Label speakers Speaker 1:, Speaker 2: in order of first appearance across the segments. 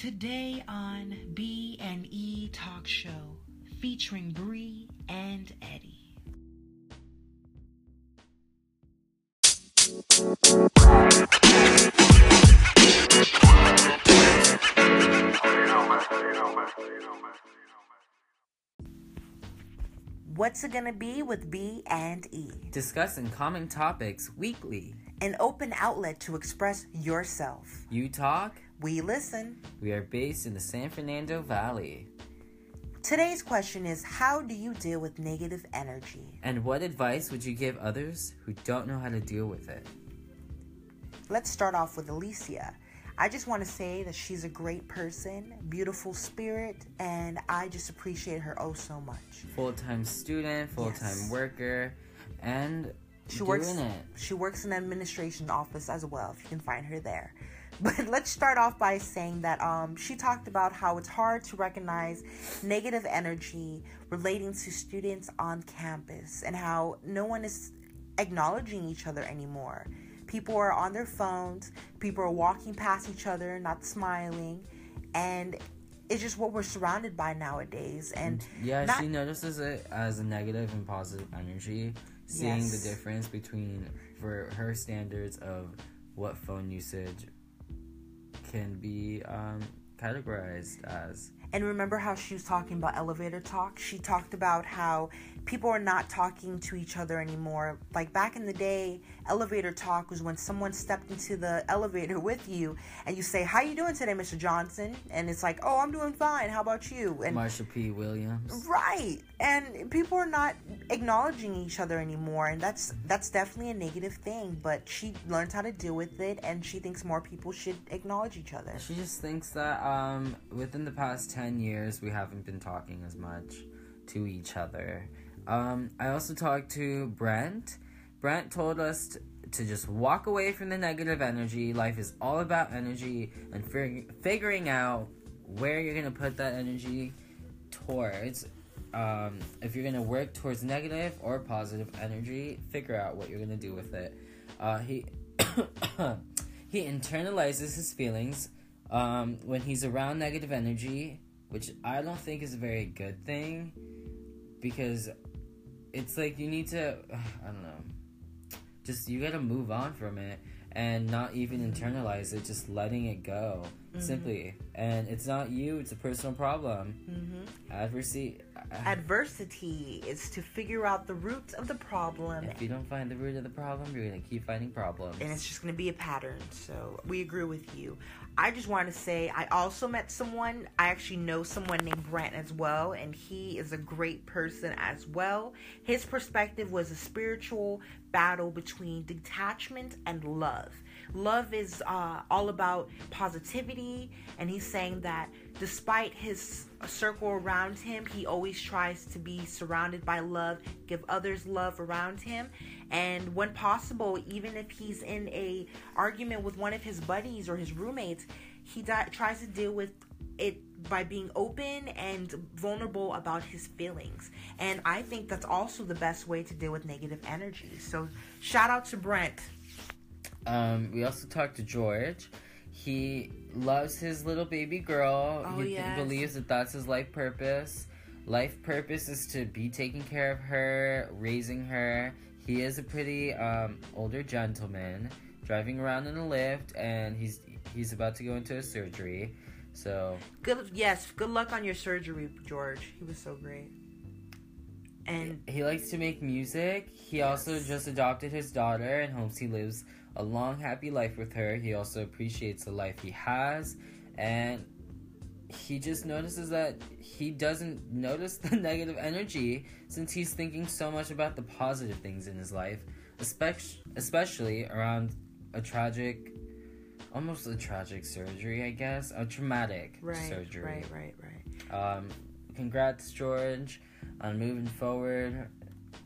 Speaker 1: Today on B and E Talk Show, featuring Bree and Eddie.
Speaker 2: What's it gonna be with B and E?
Speaker 3: Discussing common topics weekly.
Speaker 2: An open outlet to express yourself.
Speaker 3: You talk,
Speaker 2: We listen.
Speaker 3: we are based in the San Fernando Valley.
Speaker 2: Today's question is How do you deal with negative energy?
Speaker 3: And what advice would you give others who don't know how to deal with it?
Speaker 2: Let's start off with Alicia. I just want to say that she's a great person, beautiful spirit, and I just appreciate her oh so much.
Speaker 3: Full time student, full time
Speaker 2: Yes.
Speaker 3: worker, and
Speaker 2: She works
Speaker 3: it.
Speaker 2: she works in the administration office as well, if you can find her there. But let's start off by saying that um, she talked about how it's hard to recognize negative energy relating to students on campus and how no one is acknowledging each other anymore. People are on their phones, people are walking past each other, not smiling, and it's just what we're surrounded by nowadays. And
Speaker 3: Yeah,
Speaker 2: not-
Speaker 3: she notices it as a negative and positive energy, seeing
Speaker 2: Yes.
Speaker 3: the difference between, for her standards of what phone usage can be um, categorized as.
Speaker 2: And remember how she was talking about elevator talk? She talked about how people are not talking to each other anymore. Like back in the day, elevator talk was when someone stepped into the elevator with you and you say, "How you doing today, Mr. Johnson?" And it's like, "Oh, I'm doing fine. How about you?" And
Speaker 3: Marsha P. Williams.
Speaker 2: right. And people are not acknowledging each other anymore, and that's that's definitely a negative thing, but she learns how to deal with it and she thinks more people should acknowledge each other.
Speaker 3: She just thinks that um, within the past 10 years, we haven't been talking as much to each other. Um, I also talked to Brent. Brent told us t- to just walk away from the negative energy. Life is all about energy and fig- figuring out where you're to put that energy towards. Um, if you're going to work towards negative or positive energy, figure out what you're going to do with it. Uh, he. he internalizes his feelings um, when he's around negative energy, which I don't think is a very good thing because it's like you need to, I don't know, just you gotta move on from it and not even internalize it, just letting it go simply. And it's not you, it's a personal problem.
Speaker 2: Mm-hmm.
Speaker 3: Adversity,
Speaker 2: Adversity is to figure out the roots of the problem
Speaker 3: if you don't find the root of the problem, you're gonna keep finding problems.
Speaker 2: and it's just going to be a pattern. So we agree with you. I just want to say I also met someone. I actually know someone named Brent as well, and he is a great person as well. His perspective was a spiritual battle between detachment and love. Love is uh, all about positivity, and he's saying that despite his circle around him, he always tries to be surrounded by love, give others love around him, and when possible, even if he's in a argument with one of his buddies or his roommates, he di- tries to deal with it by being open and vulnerable about his feelings. And I think that's also the best way to deal with negative energy. So shout out to Brent.
Speaker 3: Um, we also talked to George. He loves his little baby girl.
Speaker 2: Oh,
Speaker 3: he
Speaker 2: yes.
Speaker 3: believes that that's his life purpose. Life purpose is to be taking care of her, raising her. He is a pretty um, older gentleman, driving around in a Lyft, and he's he's about to go into a surgery. So
Speaker 2: Good yes, good luck on your surgery, George. He was so great. And
Speaker 3: he likes to make music. He also just adopted his daughter and hopes he lives a long, happy life with her. He also appreciates the life he has, and he just notices that he doesn't notice the negative energy since he's thinking so much about the positive things in his life, especially especially around a tragic, almost a tragic surgery, I guess, a traumatic
Speaker 2: right,
Speaker 3: surgery.
Speaker 2: right, right, right.
Speaker 3: Um, congrats, George, on moving forward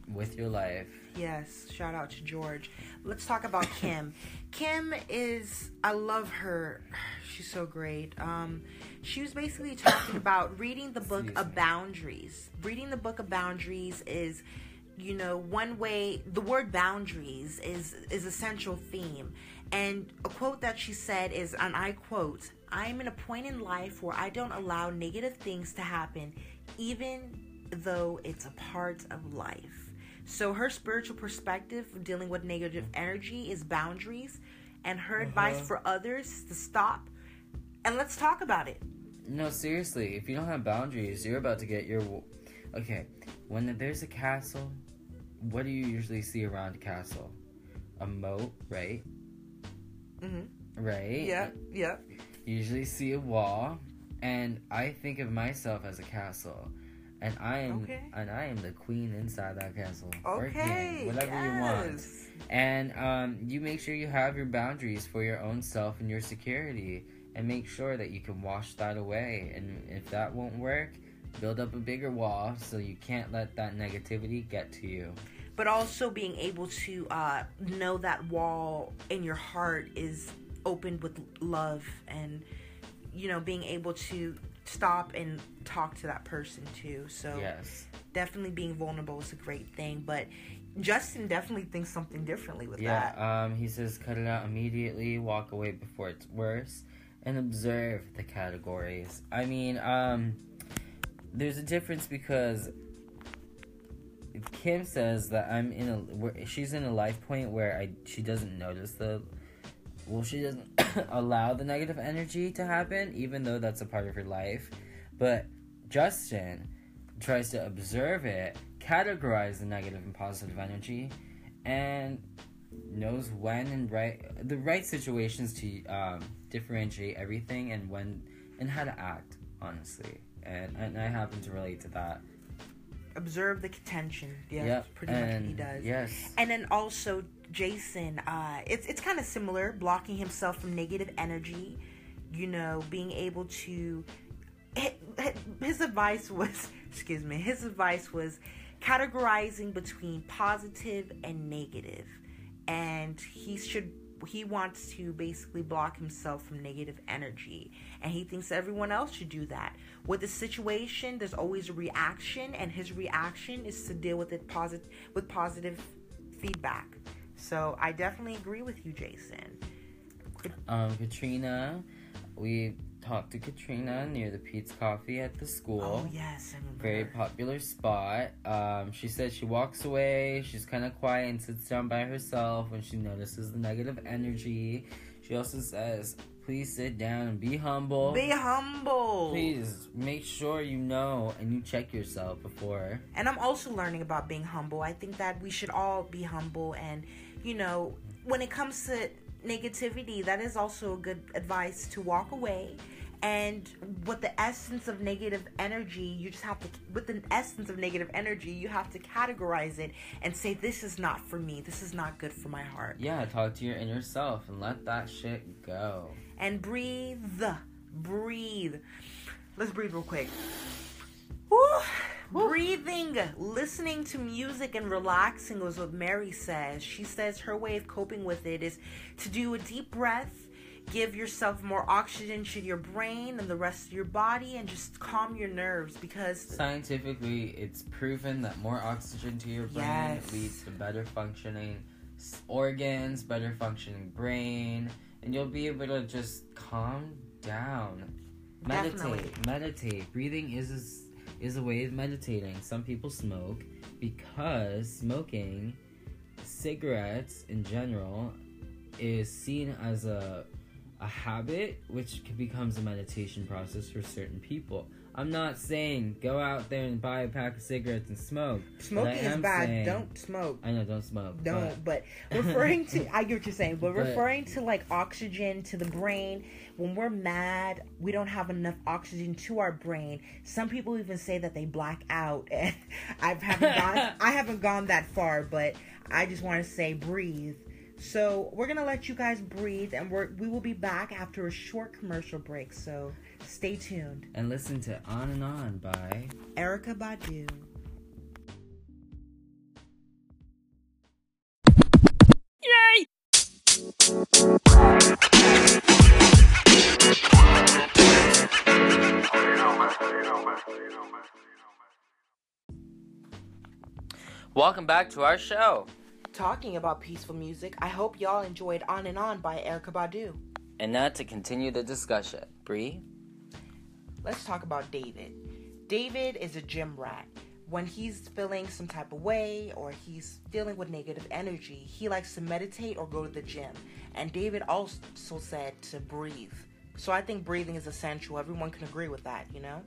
Speaker 3: with your life.
Speaker 2: Yes, shout out to George. Let's talk about Kim. Kim is I love her. She's so great. Um she was basically talking about reading the book
Speaker 3: Excuse
Speaker 2: of
Speaker 3: me.
Speaker 2: boundaries. Reading the book of boundaries is you know, one way the word boundaries is is a central theme. And a quote that she said is and I quote, I'm in a point in life where I don't allow negative things to happen, even though it's a part of life. So her spiritual perspective dealing with negative energy is boundaries, and her advice
Speaker 3: Uh-huh.
Speaker 2: for others is to stop and let's talk about it.
Speaker 3: No, seriously, if you don't have boundaries, you're about to get your. Okay, when there's a castle, what do you usually see around a castle? A moat, right?
Speaker 2: Mm-hmm.
Speaker 3: Right?
Speaker 2: Yeah, yeah.
Speaker 3: You usually see a wall, and I think of myself as a castle. And I am
Speaker 2: Okay.
Speaker 3: and I am the queen inside that castle.
Speaker 2: Okay.
Speaker 3: king, whatever you want. And um, you make sure you have your boundaries for your own self and your security, and make sure that you can wash that away. And if that won't work, build up a bigger wall so you can't let that negativity get to you.
Speaker 2: But also being able to uh, know that wall in your heart is opened with love and, you know, being able to stop and talk to that person too. So
Speaker 3: Yes.
Speaker 2: definitely being vulnerable is a great thing. But Justin definitely thinks something differently with
Speaker 3: Yeah.
Speaker 2: that.
Speaker 3: Um, he says cut it out immediately, walk away before it's worse, and observe the categories. I mean, um, there's a difference because Kim says that I'm in a she's in a life point where I she doesn't notice the well she doesn't allow the negative energy to happen even though that's a part of her life but Justin tries to observe it categorize the negative and positive energy and knows when and right the right situations to um, differentiate everything and when and how to act honestly and, and I happen to relate to that
Speaker 2: Observe the contention. Yeah,
Speaker 3: Yep,
Speaker 2: pretty much what he does.
Speaker 3: yes
Speaker 2: And then also Jason, uh, it's it's kind of similar, blocking himself from negative energy. You know, being able to. hi- hi- His advice was, excuse me, his advice was categorizing between positive and negative, and he should. He wants to basically block himself from negative energy, and he thinks everyone else should do that. With the situation, there's always a reaction, and his reaction is to deal with it positive with positive feedback. So I definitely agree with you, Jason.
Speaker 3: um Katrina we talked to Katrina near the Peet's Coffee at the school
Speaker 2: Oh yes,
Speaker 3: very popular spot. Um, she said she walks away, she's kind of quiet and sits down by herself when she notices the negative energy. She also says, please sit down and be humble.
Speaker 2: Be humble.
Speaker 3: Please make sure you know and you check yourself before.
Speaker 2: And I'm also learning about being humble. I think that we should all be humble and you know, when it comes to negativity, that is also a good advice to walk away. And with the essence of negative energy, you just have to, with the essence of negative energy, you have to categorize it and say, this is not for me. This is not good for my heart.
Speaker 3: Yeah, talk to your inner self and let that shit go.
Speaker 2: And breathe. Breathe. Let's breathe real quick. Woo. Breathing, listening to music, and relaxing was what Mary says. She says her way of coping with it is to do a deep breath, give yourself more oxygen to your brain and the rest of your body, and just calm your nerves because
Speaker 3: Scientifically, it's proven that more oxygen to your brain
Speaker 2: Yes.
Speaker 3: leads to better functioning organs, better functioning brain, and you'll be able to just calm down. Meditate,
Speaker 2: Definitely.
Speaker 3: meditate. Breathing is a, is a way of meditating. Some people smoke because smoking, cigarettes in general, is seen as a a habit which becomes a meditation process for certain people. I'm not saying go out there and buy a pack of cigarettes and smoke.
Speaker 2: smoking is bad.
Speaker 3: saying-
Speaker 2: Don't smoke.
Speaker 3: I know, don't smoke.
Speaker 2: Don't, but referring to, I get what you're saying, but
Speaker 3: But-
Speaker 2: referring to like oxygen to the brain, when we're mad, we don't have enough oxygen to our brain. Some people even say that they black out, and I haven't gone, I haven't gone that far, but I just want to say breathe. So we're gonna let you guys breathe, and we're we will be back after a short commercial break. So stay tuned.
Speaker 3: and listen to On and On by
Speaker 2: Erykah Badu. Yay!
Speaker 3: Welcome back to our show.
Speaker 2: Talking about peaceful music, I hope y'all enjoyed On and On by Erykah Badu.
Speaker 3: And now to continue the discussion, Bree.
Speaker 2: Let's talk about David. David is a gym rat. When he's feeling some type of way or he's dealing with negative energy, he likes to meditate or go to the gym. And David also said to breathe. So I think breathing is essential. Everyone can agree with that, you know?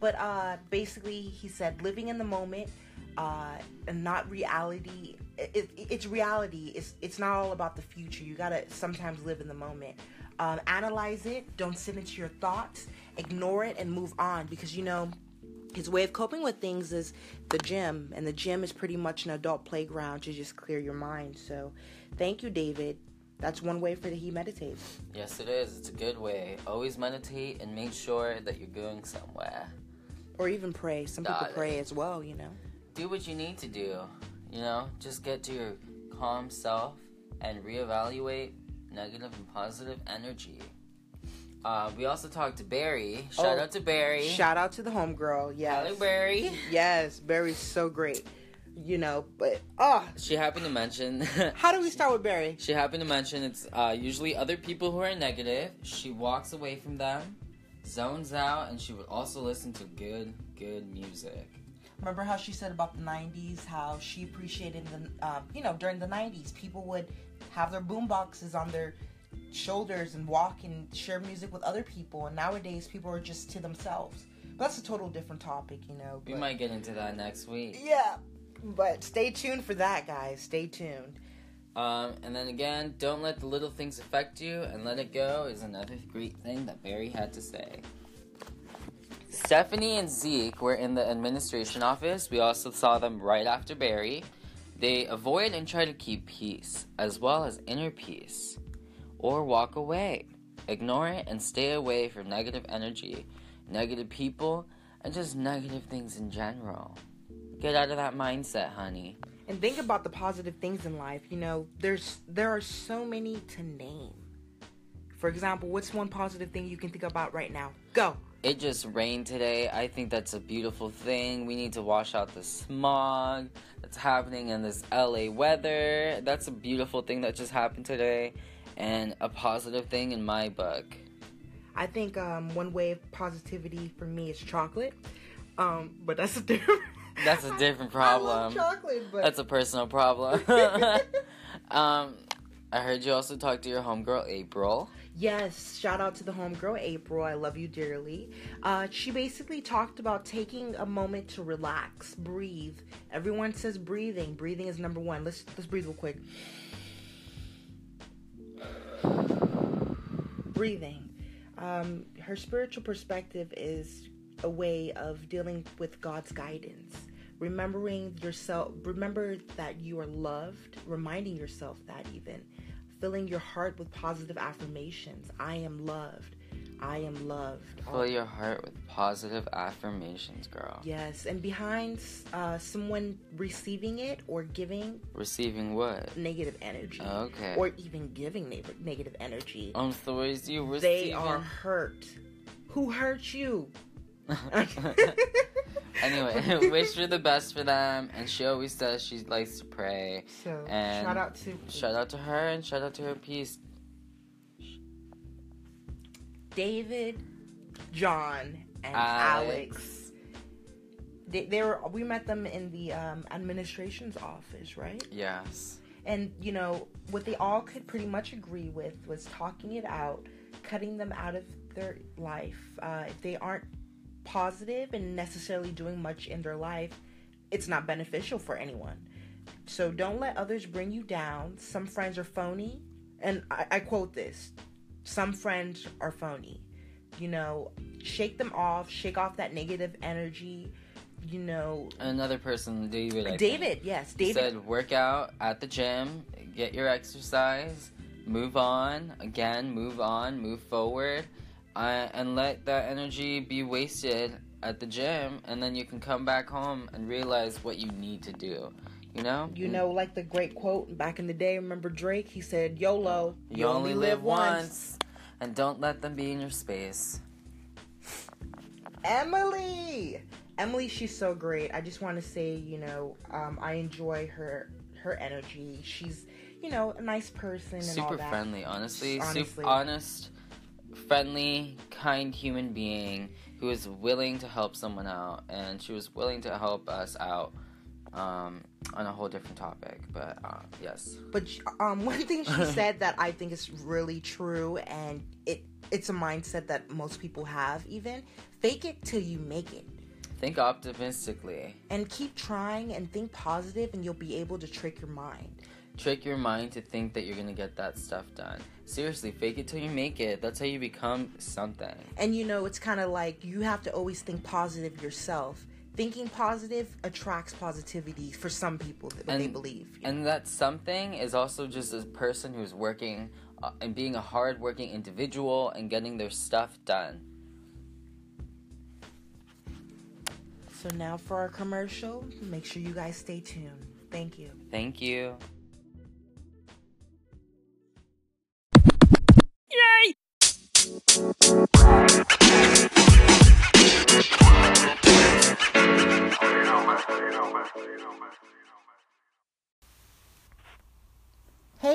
Speaker 2: But uh, basically, he said living in the moment uh, and not reality. It, it, it's reality. It's, it's not all about the future. You gotta sometimes live in the moment. Um, analyze it. Don't sit into your thoughts. Ignore it and move on because you know his way of coping with things is the gym, and the gym is pretty much an adult playground to just clear your mind. So, thank you, David. That's one way for the he meditates.
Speaker 3: Yes, it is. It's a good way. Always meditate and make sure that you're going somewhere.
Speaker 2: Or even pray. Some
Speaker 3: Got
Speaker 2: people
Speaker 3: it.
Speaker 2: pray as well, you know.
Speaker 3: Do what you need to do. You know, just get to your calm self and reevaluate negative and positive energy. Uh, we also talked to Barry. Shout
Speaker 2: Oh,
Speaker 3: out to Barry.
Speaker 2: Shout out to the homegirl. Yes.
Speaker 3: Barry.
Speaker 2: Yes, Barry's so great. You know, but oh,
Speaker 3: She happened to mention.
Speaker 2: how do we start with Barry?
Speaker 3: She happened to mention it's uh, usually other people who are negative. She walks away from them, zones out, and she would also listen to good, good music.
Speaker 2: Remember how she said about the '90s? How she appreciated the, uh, you know, during the '90s, people would have their boom boxes on their shoulders and walk and share music with other people. And nowadays, people are just to themselves. But that's a total different topic, you know.
Speaker 3: We might get into that next week.
Speaker 2: Yeah, but stay tuned for that, guys. Stay tuned.
Speaker 3: Um, and then again, don't let the little things affect you, and let it go is another great thing that Barry had to say. Stephanie and Zeke were in the administration office. We also saw them right after Barry. They avoid and try to keep peace, as well as inner peace, or walk away. Ignore it and stay away from negative energy, negative people, and just negative things in general. Get out of that mindset, honey.
Speaker 2: And think about the positive things in life. You know, there's there are so many to name. For example, what's one positive thing you can think about right now? Go.
Speaker 3: It just rained today. I think that's a beautiful thing. We need to wash out the smog that's happening in this LA weather. That's a beautiful thing that just happened today and a positive thing in my book.
Speaker 2: I think um, one way of positivity for me is chocolate. Um, but that's a different.
Speaker 3: That's a different
Speaker 2: I
Speaker 3: problem.
Speaker 2: chocolate, but
Speaker 3: That's a personal problem. um, I heard you also talk to your homegirl April.
Speaker 2: Yes, shout out to the homegirl April. I love you dearly. Uh, she basically talked about taking a moment to relax, breathe. Everyone says breathing. Breathing is number one. Let's let's breathe real quick. Breathing. Um, her spiritual perspective is a way of dealing with God's guidance. Remembering yourself, remember that you are loved, reminding yourself that even filling your heart with positive affirmations. I am loved. I am loved.
Speaker 3: Fill your heart with positive affirmations, girl.
Speaker 2: Yes, and behind uh, someone receiving it or giving
Speaker 3: Receiving what?
Speaker 2: negative energy,
Speaker 3: Okay.
Speaker 2: or even giving neg- negative energy,
Speaker 3: I'm sorry, you receiving.
Speaker 2: they are hurt. Who hurt you?
Speaker 3: anyway, wish her the best for them, and she always says she likes to pray.
Speaker 2: So
Speaker 3: And
Speaker 2: shout out to
Speaker 3: Shout out to her and shout out to her piece.
Speaker 2: David, John, and
Speaker 3: Alex.
Speaker 2: Alex. They, they were we met them in the um, administration's office, right?
Speaker 3: Yes.
Speaker 2: And you know what they all could pretty much agree with was talking it out, cutting them out of their life. Uh, if they aren't positive and necessarily doing much in their life, it's not beneficial for anyone. So don't let others bring you down. Some friends are phony, and I, I quote this: "Some friends are phony." You know, shake them off, shake off that negative energy. You know,
Speaker 3: Another person, David. I think,
Speaker 2: David, yes, David.
Speaker 3: said work out at the gym, get your exercise, move on, again, move on, move forward, uh, and let that energy be wasted at the gym, and then you can come back home and realize what you need to do. You know?
Speaker 2: You know, like the great quote back in the day, remember Drake? He said, YOLO,
Speaker 3: You only live once, and don't let them be in your space.
Speaker 2: Emily! Emily, she's so great. I just want to say, you know, um, I enjoy her her energy. She's you know, a nice person and all
Speaker 3: super friendly, honestly.
Speaker 2: Honestly.
Speaker 3: Super honest, friendly, kind human being who is willing to help someone out, and she was willing to help us out um, on a whole different topic. But uh, yes,
Speaker 2: But um, one thing she said that I think is really true, and it it's a mindset that most people have. Even fake it till you make it,
Speaker 3: think optimistically.
Speaker 2: and keep trying and think positive, and you'll be able to trick your mind.
Speaker 3: Trick your mind to think that you're gonna get that stuff done. Seriously, fake it till you make it. That's how you become something.
Speaker 2: And you know, it's kind of like you have to always think positive yourself. Thinking positive attracts positivity for some people that they believe.
Speaker 3: And that something is also just a person who's working uh, and being a hard-working individual and getting their stuff done.
Speaker 2: So now for our commercial, make sure you guys stay tuned. Thank you.
Speaker 3: Thank you.
Speaker 2: Hey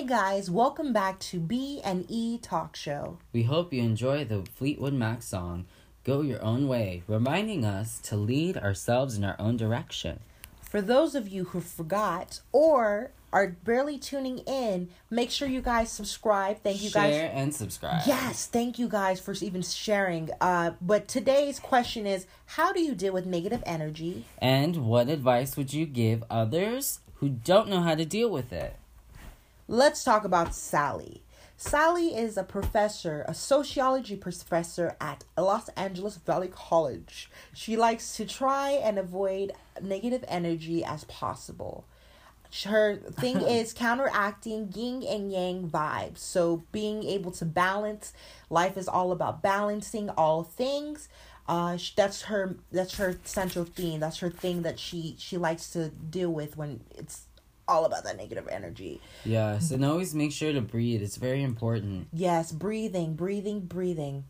Speaker 2: guys, welcome back to B and E Talk Show.
Speaker 3: We hope you enjoy the Fleetwood Mac song, Go Your Own Way, reminding us to lead ourselves in our own direction.
Speaker 2: For those of you who forgot or are barely tuning in, make sure you guys subscribe. Thank you
Speaker 3: Share
Speaker 2: guys.
Speaker 3: Share and subscribe.
Speaker 2: Yes, thank you guys for even sharing. Uh, but today's question is how do you deal with negative energy?
Speaker 3: And what advice would you give others who don't know how to deal with it?
Speaker 2: Let's talk about Sally. Sally is a professor, a sociology professor at Los Angeles Valley College. She likes to try and avoid negative energy as possible. Her thing is counteracting yin and yang vibes. So being able to balance, life is all about balancing all things. Uh, that's her. That's her central theme. That's her thing that she she likes to deal with when it's all about that negative energy.
Speaker 3: Yes, and always make sure to breathe. It's very important.
Speaker 2: Yes, breathing, breathing, breathing.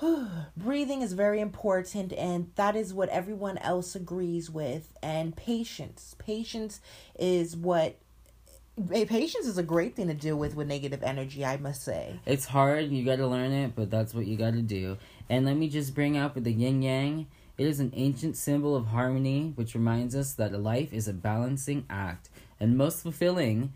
Speaker 2: breathing is very important, and that is what everyone else agrees with. And patience. Patience is what. eh, Patience is a great thing to deal with with negative energy, I must say.
Speaker 3: It's hard, you gotta learn it, but that's what you gotta do. And let me just bring up the yin yang. It is an ancient symbol of harmony, which reminds us that life is a balancing act and most fulfilling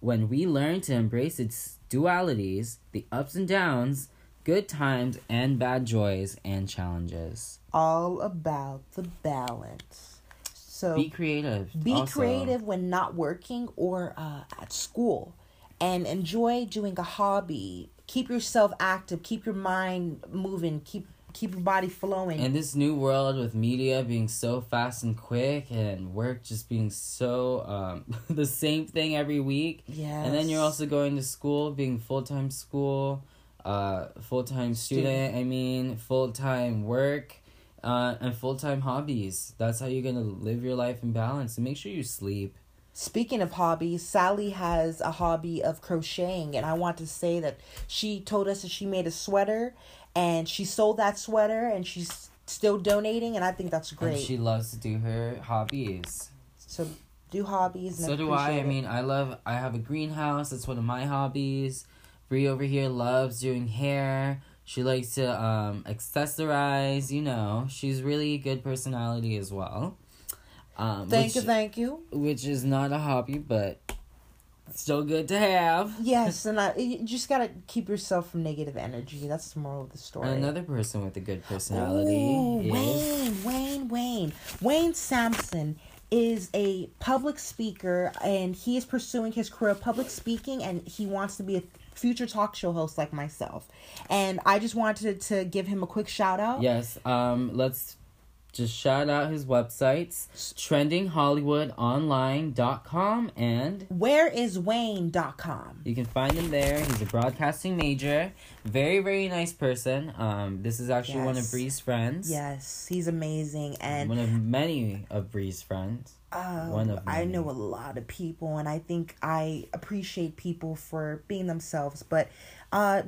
Speaker 3: when we learn to embrace its dualities, the ups and downs, good times and bad joys and challenges.
Speaker 2: All about the balance. So
Speaker 3: Be creative.
Speaker 2: be
Speaker 3: also.
Speaker 2: creative when not working or uh, at school and enjoy doing a hobby keep yourself active keep your mind moving keep keep your body flowing
Speaker 3: In this new world with media being so fast and quick and work just being so um, the same thing every week.
Speaker 2: yes
Speaker 3: And then you're also going to school, being full time school, uh, full time student, I mean, full time work, uh, and full time hobbies. That's how you're gonna live your life in balance. And make sure you sleep.
Speaker 2: Speaking of hobbies, Sally has a hobby of crocheting, and I want to say that she told us that she made a sweater, and she sold that sweater, and she's still donating, and I think that's
Speaker 3: And
Speaker 2: great.
Speaker 3: she loves to do her hobbies.
Speaker 2: so do hobbies. And
Speaker 3: So do I. I mean, I love. I have a greenhouse. That's one of my hobbies. Bree over here loves doing hair. She likes to um accessorize. You know, she's really a good personality as well. Um,
Speaker 2: thank
Speaker 3: which,
Speaker 2: you, thank you.
Speaker 3: which is not a hobby, but still good to have.
Speaker 2: Yes, and I, you just gotta keep yourself from negative energy. That's the moral of the story.
Speaker 3: Another person with a good personality
Speaker 2: Ooh,
Speaker 3: is
Speaker 2: Wayne, Wayne, Wayne. Wayne Sampson is a public speaker and he is pursuing his career of public speaking and he wants to be a future talk show host like myself. And I just wanted to give him a quick shout out.
Speaker 3: Yes, um, let's just shout out his websites trendinghollywoodonline.com and
Speaker 2: whereiswayne.com.
Speaker 3: You can find him there. He's a broadcasting major. Very, very nice person. Um, this is actually one of Bree's friends.
Speaker 2: Yes, he's amazing and
Speaker 3: One of many of Bree's friends.
Speaker 2: Uh,
Speaker 3: One of
Speaker 2: I know a lot of people, and I think I appreciate people for being themselves. But uh,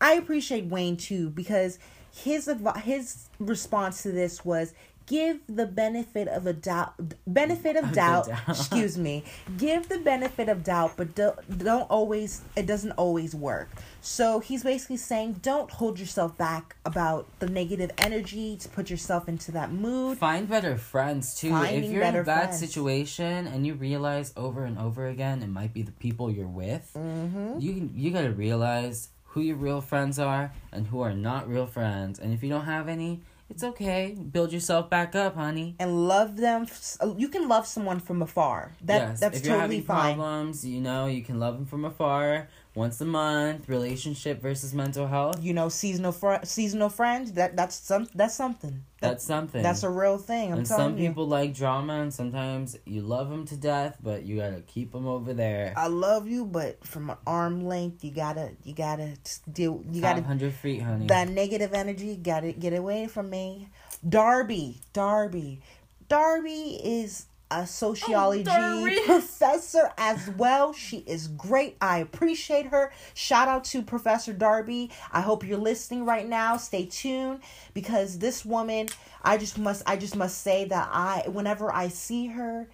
Speaker 2: I appreciate Wayne too because his his response to this was give the benefit of a doubt benefit of doubt,
Speaker 3: doubt.
Speaker 2: excuse me give the benefit of doubt but don't, don't always it doesn't always work so he's basically saying don't hold yourself back about the negative energy to put yourself into that mood
Speaker 3: Find better friends too.
Speaker 2: Finding
Speaker 3: if you're in a bad
Speaker 2: friends.
Speaker 3: situation and you realize over and over again it might be the people you're with,
Speaker 2: mm-hmm.
Speaker 3: you you gotta realize who your real friends are and who are not real friends. And if you don't have any, it's okay. Build yourself back up, honey.
Speaker 2: and love them uh, you can love someone from afar that
Speaker 3: yes,
Speaker 2: that's
Speaker 3: if you're
Speaker 2: totally
Speaker 3: having
Speaker 2: fine
Speaker 3: problems, you know you can love them from afar. Once a month, relationship versus mental health.
Speaker 2: you know seasonal fr- seasonal friend that that's some that's something That-
Speaker 3: That's something.
Speaker 2: that's a real thing i'm
Speaker 3: and
Speaker 2: telling
Speaker 3: some
Speaker 2: you
Speaker 3: people like drama, and sometimes you love them to death, but you gotta keep them over there.
Speaker 2: I love you, but from an arm length, you gotta, you gotta deal. You gotta
Speaker 3: 500 feet, honey.
Speaker 2: that negative energy. Gotta get away from me. Darby, Darby, Darby is a oh, sociology
Speaker 3: Darby.
Speaker 2: professor as well. She is great. I appreciate her. Shout out to Professor Darby. I hope you're listening right now. Stay tuned because this woman, I just must, I just must say that I, whenever I see her,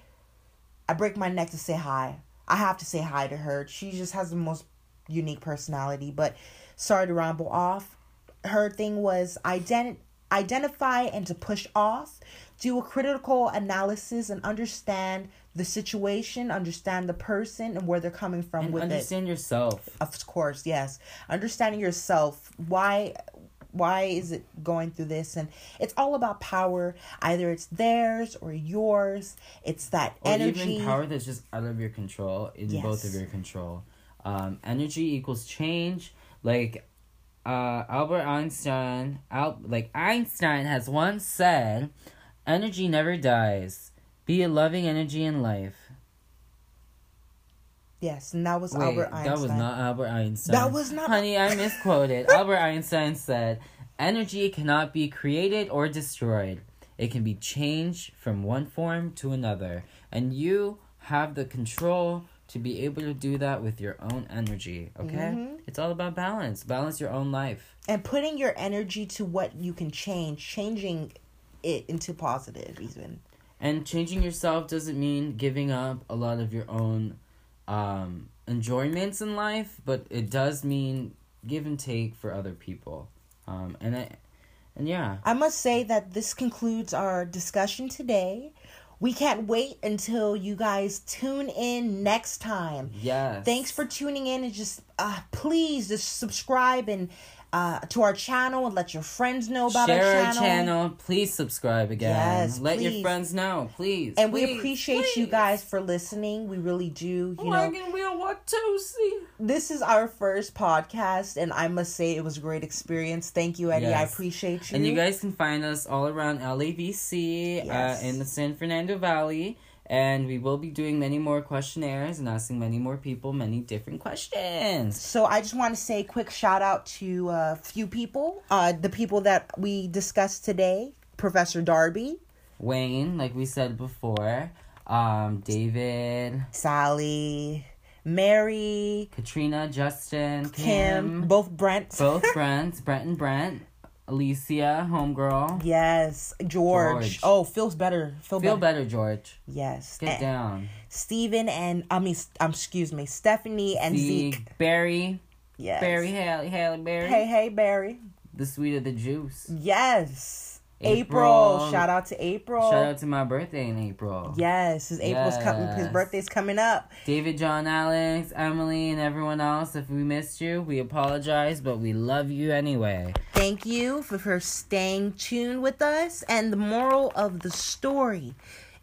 Speaker 2: I break my neck to say hi. I have to say hi to her. She just has the most unique personality. But sorry to ramble off. Her thing was ident- identify and to push off, do a critical analysis and understand the situation, understand the person and where they're coming from
Speaker 3: and
Speaker 2: with it.
Speaker 3: understand yourself.
Speaker 2: Of course, yes. Understanding yourself. Why why is it going through this and it's all about power either it's theirs or yours it's that
Speaker 3: Or
Speaker 2: energy
Speaker 3: even power that's just out of your control, in both of your control. Um, energy equals change. Like uh, Albert Einstein, Al- like Einstein has once said, energy never dies. Be a loving energy in life.
Speaker 2: yes and that was
Speaker 3: Wait,
Speaker 2: albert einstein
Speaker 3: that was not Albert Einstein.
Speaker 2: That was not-
Speaker 3: Honey, I misquoted. Albert Einstein said, "Energy cannot be created or destroyed. It can be changed from one form to another, and you have the control to be able to do that with your own energy. Okay?
Speaker 2: Mhm.
Speaker 3: It's all about balance. Balance your own life.
Speaker 2: and putting your energy to what you can change changing it into positive even
Speaker 3: And changing yourself doesn't mean giving up a lot of your own um, enjoyments in life, but it does mean give and take for other people. Um, and I, and yeah,
Speaker 2: i must say that this concludes our discussion today we can't wait until you guys tune in next time
Speaker 3: yes.
Speaker 2: Thanks for tuning in and just uh please just subscribe and uh to our channel and let your friends know about
Speaker 3: Share
Speaker 2: our
Speaker 3: our
Speaker 2: channel.
Speaker 3: channel. Please subscribe again.
Speaker 2: Yes,
Speaker 3: Let your friends know, please.
Speaker 2: And we
Speaker 3: please,
Speaker 2: appreciate you guys for listening. We really do. You know,
Speaker 3: Wagon wheel Watusi.
Speaker 2: this is our first podcast, and I must say it was a great experience. Thank you, Eddie. I appreciate you.
Speaker 3: And you guys can find us all around LAVC
Speaker 2: Yes.
Speaker 3: uh, in the San Fernando Valley. And we will be doing many more questionnaires and asking many more people many different questions.
Speaker 2: So I just want to say a quick shout out to a few people. Uh, the people that we discussed today, Professor Darby,
Speaker 3: Wayne, like we said before, um, David,
Speaker 2: Sally, Mary,
Speaker 3: Katrina, Justin,
Speaker 2: Kim,
Speaker 3: Kim,
Speaker 2: both Brent.
Speaker 3: both Brents, Brent and Brent, Alicia, homegirl.
Speaker 2: Yes, George.
Speaker 3: George.
Speaker 2: Oh, feels better. Feel,
Speaker 3: Feel
Speaker 2: better.
Speaker 3: better, George.
Speaker 2: Yes.
Speaker 3: Get
Speaker 2: And
Speaker 3: down.
Speaker 2: Stephen and I mean, um, excuse me, Stephanie and Zeke.
Speaker 3: Zeke, Barry,
Speaker 2: Yes.
Speaker 3: Barry, Haley, Haley, Barry.
Speaker 2: Hey, hey, Barry.
Speaker 3: The sweet of the juice.
Speaker 2: Yes. April.
Speaker 3: April.
Speaker 2: Shout out to April.
Speaker 3: Shout out to my birthday in April.
Speaker 2: Yes, his April's coming. His birthday's coming up.
Speaker 3: David, John, Alex, Emily, and everyone else. If we missed you, we apologize, but we love you anyway.
Speaker 2: Thank you for, for staying tuned with us. And the moral of the story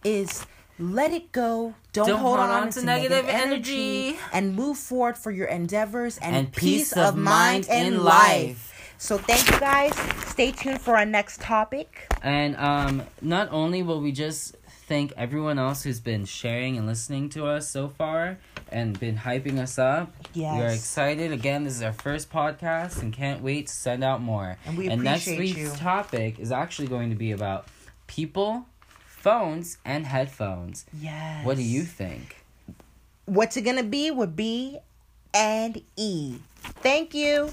Speaker 2: is let it go. Don't,
Speaker 3: Don't
Speaker 2: hold,
Speaker 3: hold
Speaker 2: on,
Speaker 3: on
Speaker 2: to
Speaker 3: to
Speaker 2: negative,
Speaker 3: negative
Speaker 2: energy,
Speaker 3: energy.
Speaker 2: and move forward for your endeavors and,
Speaker 3: And
Speaker 2: peace, of mind and life. So thank you guys. Stay tuned for our next topic.
Speaker 3: And um, not only will we just thank everyone else who's been sharing and listening to us so far and been hyping us up.
Speaker 2: Yes.
Speaker 3: We are excited. Again, this is our first podcast and can't wait to send out more.
Speaker 2: And we
Speaker 3: and next week's
Speaker 2: you.
Speaker 3: topic is actually going to be about people, phones, and headphones.
Speaker 2: Yes.
Speaker 3: What do you think?
Speaker 2: What's it gonna be? Would be and E. Thank you.